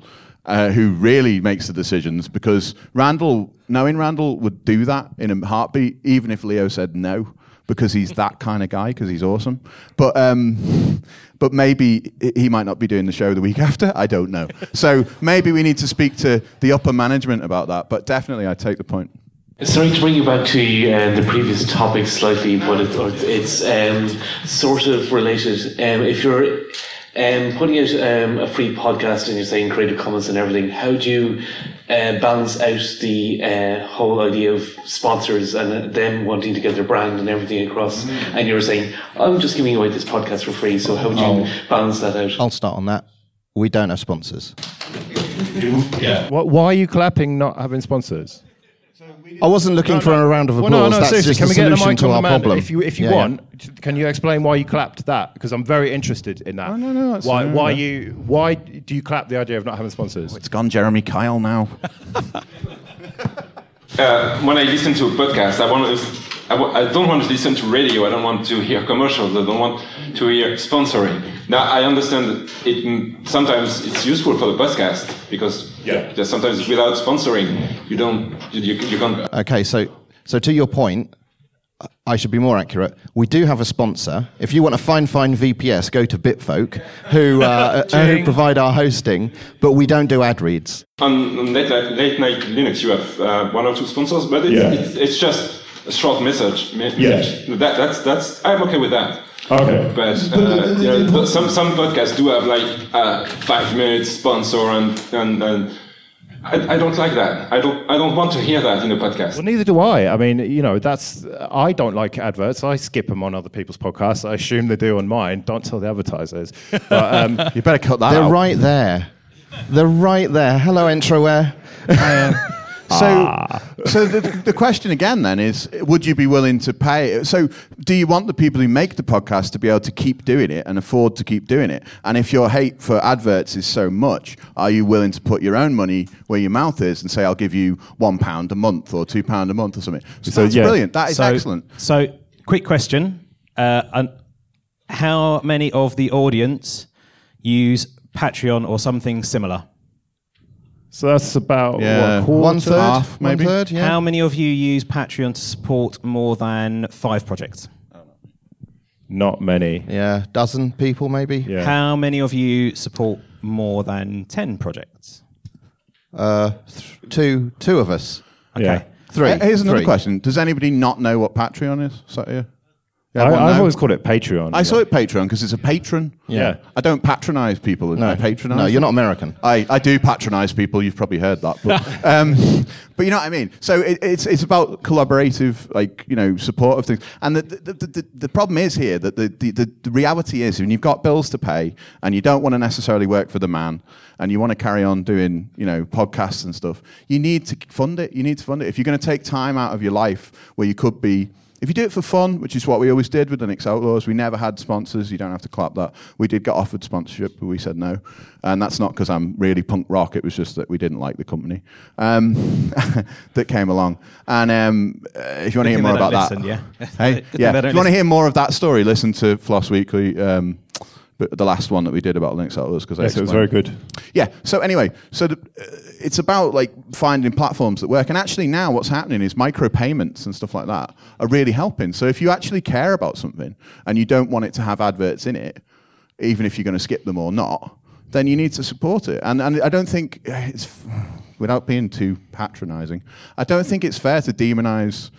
uh, who really makes the decisions. Because Randall, knowing Randall, would do that in a heartbeat, even if Leo said no because he's that kind of guy because he's awesome. But um, but maybe he might not be doing the show the week after. I don't know. So maybe we need to speak to the upper management about that. But definitely, I take the point. Sorry to bring you back to uh, the previous topic slightly, but it, it's um, sort of related. Um, if you're um, putting out um, a free podcast and you're saying Creative Commons and everything, how do you uh, balance out the uh, whole idea of sponsors and them wanting to get their brand and everything across? Mm. And you're saying, I'm just giving away this podcast for free, so how do you I'll, balance that out? I'll start on that. We don't have sponsors. yeah. Why are you clapping not having sponsors? I wasn't looking no, for no. a round of applause. Well, no, no, That's seriously. just can we get the mic to our problem. If you, if you yeah, want, yeah. can you explain why you clapped that? Because I'm very interested in that. Oh, no, no, why, no, why you, why do you clap the idea of not having sponsors? Oh, it's gone Jeremy Kyle now. uh, when I listen to a podcast, I want to I w- I don't want to listen to radio. I don't want to hear commercials. I don't want to hear sponsoring. Now I understand that it sometimes it's useful for the podcast because yeah, Just sometimes without sponsoring you don't you, you, you can't. Okay, so so to your point, I should be more accurate. We do have a sponsor. If you want a fine, fine VPS, go to Bitfolk, who, uh, who provide our hosting, but we don't do ad reads. On, on late, late, night Linux, you have uh, one or two sponsors, but it's, yeah. it's, it's, just a short message. message. Yeah. That, that's, that's, I'm okay with that. Okay. But, uh, you know, some, some podcasts do have like uh, five minutes sponsor and, and, and I, I, don't like that. I don't. I don't want to hear that in a podcast. Well, neither do I. I mean, you know, that's. I don't like adverts. I skip them on other people's podcasts. I assume they do on mine. Don't tell the advertisers. But um, you better cut that. They're out. right there. They're right there. Hello, Entroware. So, ah. so the, the question again then is: Would you be willing to pay? So, do you want the people who make the podcast to be able to keep doing it and afford to keep doing it? And if your hate for adverts is so much, are you willing to put your own money where your mouth is and say, "I'll give you one pound a month or two pound a month or something"? So, so that's yeah. brilliant. That is so, excellent. So, quick question: uh, How many of the audience use Patreon or something similar? So that's about yeah. what, one third, half, maybe. One third, yeah. How many of you use Patreon to support more than five projects? Not many. Yeah, dozen people maybe. Yeah. How many of you support more than ten projects? Uh, th- two, two of us. Okay, yeah. three. Here's another three. question: Does anybody not know what Patreon is? Is that here? I, have always called it Patreon. I saw it Patreon because it's a patron. Yeah. I don't patronize people. No. I patronize. No, you're not American. I, I do patronize people. You've probably heard that. But, um, but you know what I mean? So it, it's, it's about collaborative, like, you know, support of things. And the, the, the, the problem is here that the, the, the reality is when you've got bills to pay and you don't want to necessarily work for the man and you want to carry on doing, you know, podcasts and stuff, you need to fund it. You need to fund it. If you're going to take time out of your life where you could be if you do it for fun, which is what we always did with the Linux Outlaws, we never had sponsors. You don't have to clap that. We did get offered sponsorship, but we said no. And that's not because I'm really punk rock. It was just that we didn't like the company um, that came along. And um, uh, if you want to hear more about listen, that, yeah, hey, yeah. If you want to hear more of that story, listen to FLOSS Weekly. Um, but the last one that we did about Linux Outlaws because yes, it was very good. Yeah. So anyway, so the, uh, it's about like finding platforms that work, and actually now what's happening is micropayments and stuff like that are really helping. So if you actually care about something and you don't want it to have adverts in it, even if you're going to skip them or not, then you need to support it. And and I don't think it's without being too patronising. I don't think it's fair to demonise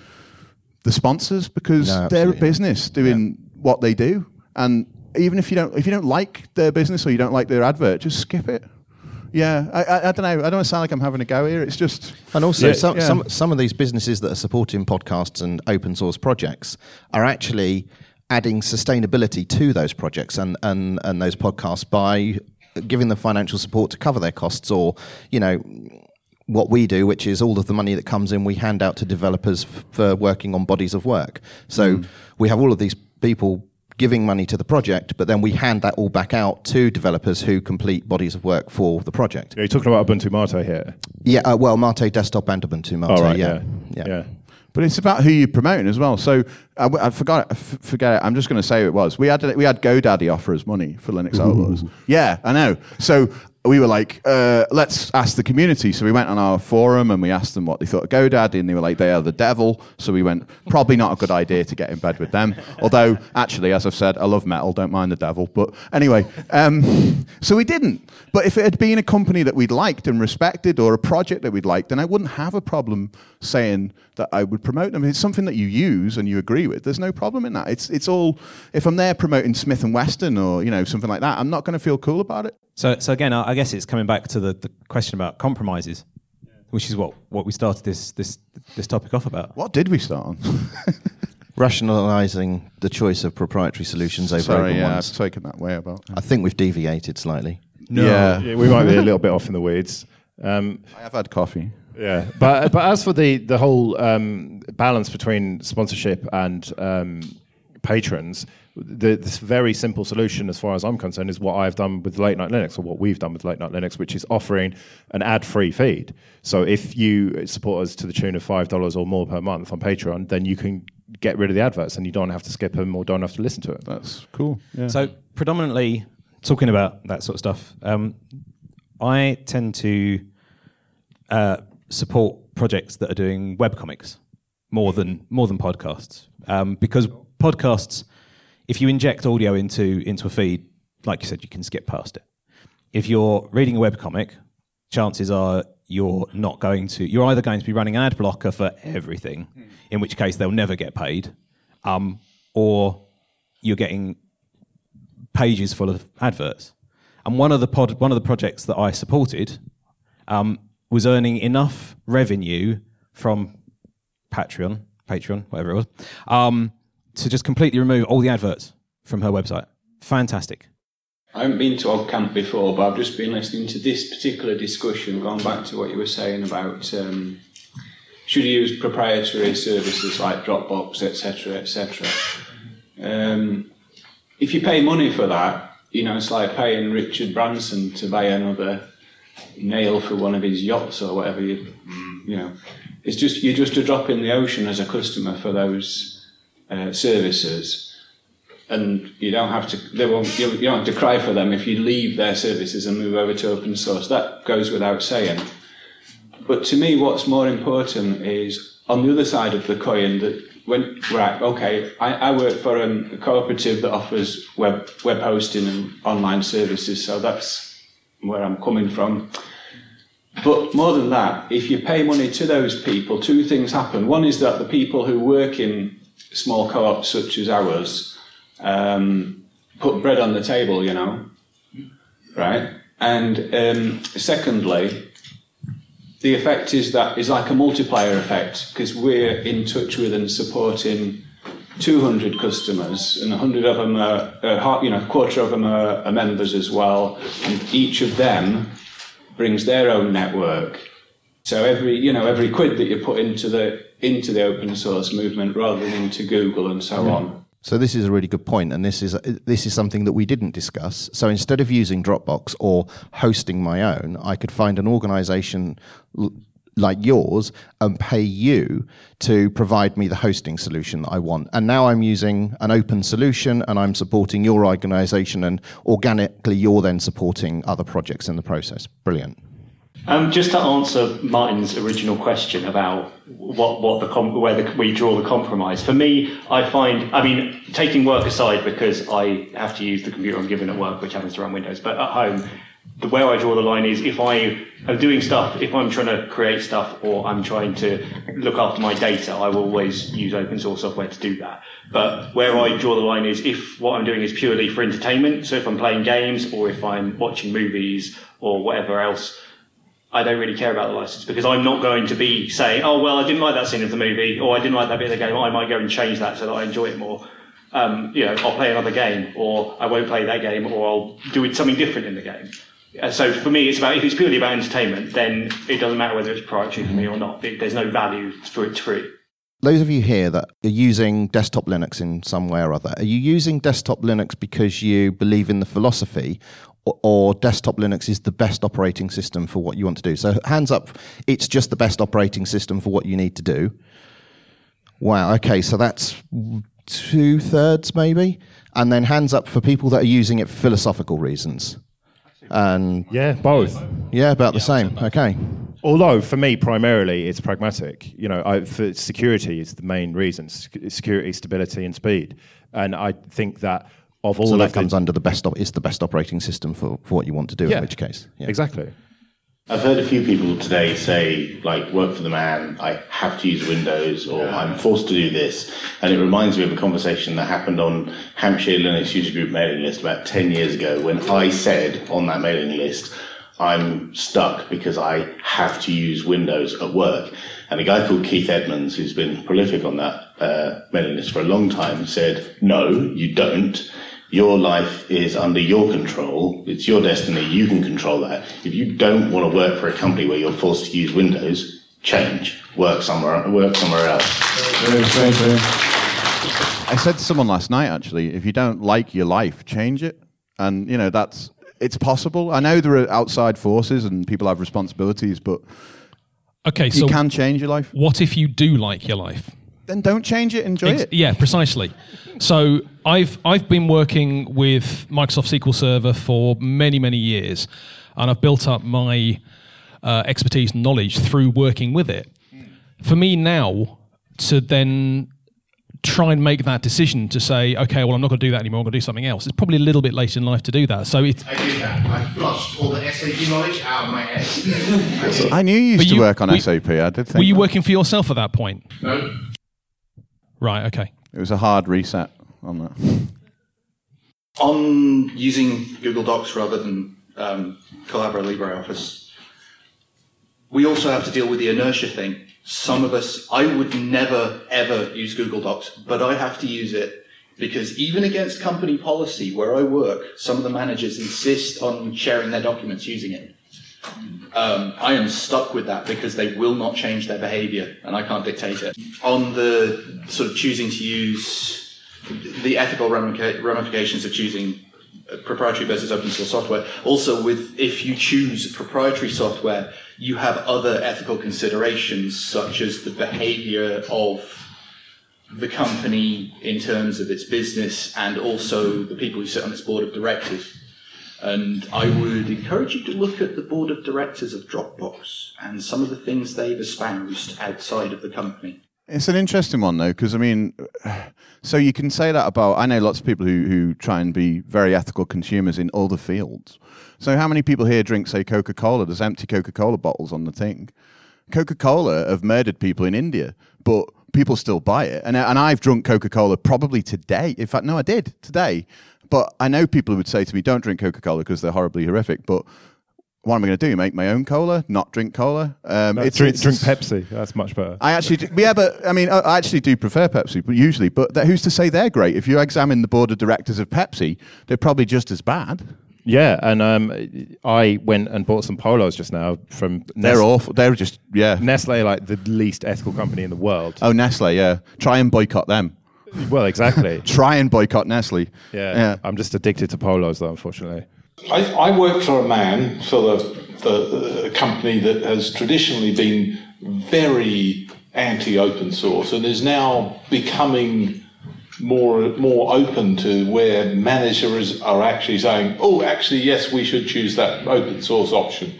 the sponsors because no, they're a business doing yeah. what they do and even if you don't if you don't like their business or you don't like their advert, just skip it. Yeah, I, I, I, don't know. I don't sound like I'm having a go here. It's just and also yeah, some, yeah. some some of these businesses that are supporting podcasts and open source projects are actually adding sustainability to those projects and and and those podcasts by giving them financial support to cover their costs or you know what we do, which is all of the money that comes in, we hand out to developers f- for working on bodies of work. So mm. we have all of these people giving money to the project, but then we hand that all back out to developers who complete bodies of work for the project. Are you talking about Ubuntu MATE here? Yeah, uh, well, MATE Desktop and Ubuntu MATE. Oh, right, yeah. yeah. yeah. But it's about who you're promoting as well. So I, I forgot. I f- forget it. I'm just going to say who it was. We had we had GoDaddy offer us money for Linux Outlaws. Yeah, I know. So we were like, uh, let's ask the community. So we went on our forum and we asked them what they thought of GoDaddy, and they were like, they are the devil. So we went, probably not a good idea to get in bed with them. Although, actually, as I've said, I love metal, don't mind the devil. But anyway, um, so we didn't. But if it had been a company that we'd liked and respected or a project that we'd liked, then I wouldn't have a problem saying that I would promote them. If it's something that you use and you agree with, there's no problem in that. It's, it's all, if I'm there promoting Smith & Wesson or, you know, something like that, I'm not going to feel cool about it. So, so again, I guess it's coming back to the, the question about compromises, which is what, what we started this, this, this topic off about. What did we start on? Rationalising the choice of proprietary solutions over Sorry, open yeah, ones. I've taken that way about. I think we've deviated slightly. No. Yeah. yeah we might be a little bit off in the weeds. Um, I have had coffee. Yeah, but but as for the the whole um, balance between sponsorship and um, patrons, the, this very simple solution, as far as I'm concerned, is what I've done with Late Night Linux, or what we've done with Late Night Linux, which is offering an ad-free feed. So if you support us to the tune of five dollars or more per month on Patreon, then you can get rid of the adverts, and you don't have to skip them or don't have to listen to it. That's cool. Yeah. So predominantly talking about that sort of stuff, um, I tend to uh, support projects that are doing web comics more than more than podcasts um, because podcasts, if you inject audio into into a feed, like you said, you can skip past it. If you're reading a web comic, chances are you're not going to. You're either going to be running an ad blocker for everything, in which case they'll never get paid, um, or you're getting pages full of adverts. And one of the pod, one of the projects that I supported um, was earning enough revenue from Patreon, Patreon, whatever it was, um, to just completely remove all the adverts from her website. Fantastic. I haven't been to OggCamp before, but I've just been listening to this particular discussion, going back to what you were saying about um, should you use proprietary services like Dropbox, etc., etc. Um, if you pay money for that, you know, it's like paying Richard Branson to buy another nail for one of his yachts or whatever. You, you know, it's just you're just a drop in the ocean as a customer for those uh, services and you don't have to they won't you don't have to cry for them if you leave their services and move over to open source. That goes without saying. But to me what's more important is on the other side of the coin that when right okay I, I work for a cooperative that offers web web hosting and online services so that's where I'm coming from. But more than that if you pay money to those people two things happen. One is that the people who work in small co-ops such as ours um, put bread on the table, you know, right? And um, secondly, the effect is that is like a multiplier effect because we're in touch with and supporting 200 customers, and 100 of them are, are you know, a quarter of them are, are members as well, and each of them brings their own network. So every, you know, every quid that you put into the into the open source movement rather than into Google and so on so this is a really good point, and this is this is something that we didn't discuss. So instead of using Dropbox or hosting my own, I could find an organisation l- like yours and pay you to provide me the hosting solution that I want. And now I'm using an open solution, and I'm supporting your organisation, and organically you're then supporting other projects in the process. Brilliant. Um, just to answer Martin's original question about what, what the where the, we draw the compromise. For me, I find, I mean, taking work aside because I have to use the computer I'm given at work, which happens to run Windows, but at home, the where I draw the line is if I am doing stuff, if I'm trying to create stuff or I'm trying to look after my data, I will always use open source software to do that. But where I draw the line is if what I'm doing is purely for entertainment, so if I'm playing games or if I'm watching movies or whatever else, I don't really care about the license because I'm not going to be saying, oh, well, I didn't like that scene of the movie or I didn't like that bit of the game. I might go and change that so that I enjoy it more. Um, you know, I'll play another game or I won't play that game or I'll do something different in the game. Uh, so for me, it's about if it's purely about entertainment, then it doesn't matter whether it's proprietary for me or not. It, there's no value for it free. Those of you here that are using desktop Linux in some way or other, are you using desktop Linux because you believe in the philosophy, or desktop Linux is the best operating system for what you want to do. So, hands up, it's just the best operating system for what you need to do. Wow, okay, so that's two thirds maybe. And then hands up for people that are using it for philosophical reasons. And yeah, both. Yeah, about yeah, the same. Okay. Although for me, primarily, it's pragmatic. You know, I, for security is the main reason: security, stability, and speed. And I think that of all so that comes the, under the best op- is the best operating system for, for what you want to do yeah, in which case yeah. exactly I've heard a few people today say, like, work for the man, I have to use Windows, or yeah. I'm forced to do this. And it reminds me of a conversation that happened on Hampshire Linux User Group mailing list about 10 years ago when I said on that mailing list, I'm stuck because I have to use Windows at work. And a guy called Keith Edmonds, who's been prolific on that uh, mailing list for a long time, said, No, you don't your life is under your control. It's your destiny. You can control that. If you don't want to work for a company where you're forced to use Windows, change. Work somewhere. Work somewhere else. I said to someone last night, actually, if you don't like your life, change it. And you know that's it's possible. I know there are outside forces and people have responsibilities, but okay, so you can change your life. What if you do like your life? Then don't change it. Enjoy Ex- it. Yeah, precisely. So I've I've been working with Microsoft SQL Server for many many years, and I've built up my uh, expertise and knowledge through working with it. For me now to then try and make that decision to say, okay, well, I'm not going to do that anymore. I'm going to do something else. It's probably a little bit late in life to do that. So it. I did that. I flushed all the SAP knowledge out of my head. I knew you used you, to work on SAP. I did think. Were you that. working for yourself at that point? No. Right. Okay. It was a hard reset on that. On using Google Docs rather than um, Collabora LibreOffice, we also have to deal with the inertia thing some of us, I would never ever use Google Docs, but I have to use it because even against company policy where I work, some of the managers insist on sharing their documents using it. Um, I am stuck with that because they will not change their behavior and I can't dictate it. On the sort of choosing to use the ethical ramifications of choosing proprietary versus open source software. Also, with if you choose proprietary software, you have other ethical considerations such as the behavior of the company in terms of its business and also the people who sit on its board of directors. And I would encourage you to look at the board of directors of Dropbox and some of the things they've espoused outside of the company. It's an interesting one though, because I mean, so you can say that about. I know lots of people who who try and be very ethical consumers in other fields. So how many people here drink, say, Coca Cola? There's empty Coca Cola bottles on the thing. Coca Cola have murdered people in India, but people still buy it. And and I've drunk Coca Cola probably today. In fact, no, I did today. But I know people would say to me, "Don't drink Coca Cola because they're horribly horrific." But what am I going to do? Make my own cola? Not drink cola? Um, no, it's, drink, it's, drink Pepsi. That's much better. I actually, do, yeah, but I mean, I actually do prefer Pepsi, but usually. But that, who's to say they're great? If you examine the board of directors of Pepsi, they're probably just as bad. Yeah, and um, I went and bought some polos just now from. They're awful. They're just yeah. Nestle, like the least ethical company in the world. Oh, Nestle, yeah. Try and boycott them. Well, exactly. Try and boycott Nestle. Yeah, yeah. I'm just addicted to polos, though. Unfortunately. I, I work for a man for the the, the company that has traditionally been very anti-open source and is now becoming more more open to where managers are actually saying, "Oh, actually, yes, we should choose that open source option."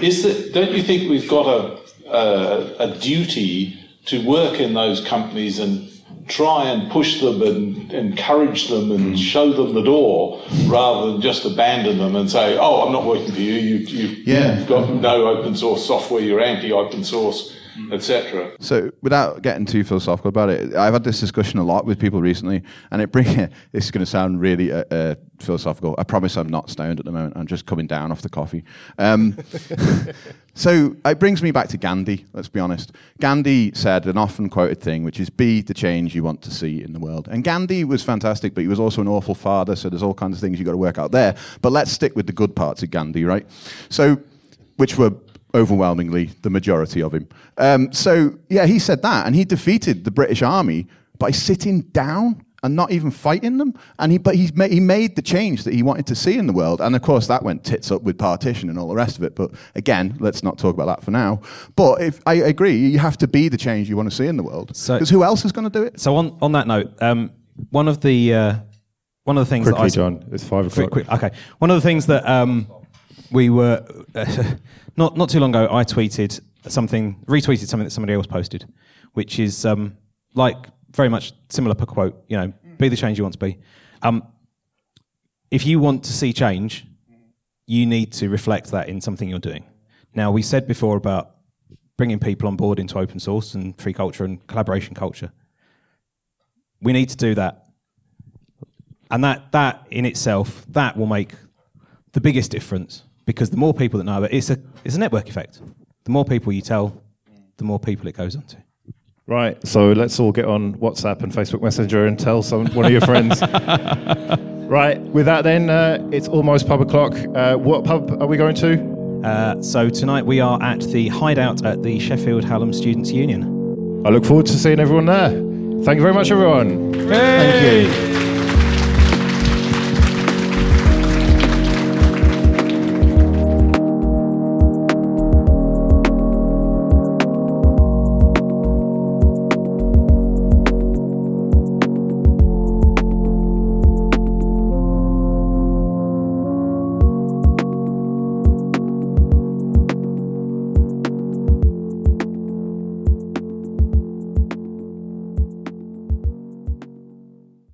Is that don't you think we've got a a, a duty to work in those companies and try and push them and encourage them and hmm. show them the door rather than just abandon them and say, oh, I'm not working for you. you, you yeah. You've got no open source software. You're anti open source etc. So, without getting too philosophical about it, I've had this discussion a lot with people recently, and it brings. This is going to sound really uh, uh, philosophical. I promise I'm not stoned at the moment. I'm just coming down off the coffee. Um, so it brings me back to Gandhi. Let's be honest. Gandhi said an often quoted thing, which is "Be the change you want to see in the world." And Gandhi was fantastic, but he was also an awful father. So there's all kinds of things you have got to work out there. But let's stick with the good parts of Gandhi, right? So, which were overwhelmingly the majority of him. Um, so, yeah, he said that, and he defeated the British Army by sitting down and not even fighting them. And he, but he's ma- he made the change that he wanted to see in the world. And of course, that went tits up with partition and all the rest of it. But again, let's not talk about that for now. But if I agree, you have to be the change you want to see in the world. Because so, who else is going to do it? So on, on that note, um, one of the uh, one of the things quickly, that I, John, it's five o'clock. Quick, quick, okay, one of the things that um, we were uh, not not too long ago, I tweeted something, retweeted something that somebody else posted, which is um, like very much similar per quote. You know, be the change you want to be. Um, if you want to see change, you need to reflect that in something you're doing. Now, we said before about bringing people on board into open source and free culture and collaboration culture. We need to do that, and that that in itself that will make the biggest difference because the more people that know about it, it's a, it's a network effect. The more people you tell, the more people it goes on to. Right, so let's all get on WhatsApp and Facebook Messenger and tell some one of your friends. right, with that then, uh, it's almost pub o'clock. Uh, what pub are we going to? Uh, so tonight we are at the Hideout at the Sheffield Hallam Students' Union. I look forward to seeing everyone there. Thank you very much, everyone. Hey! Thank you.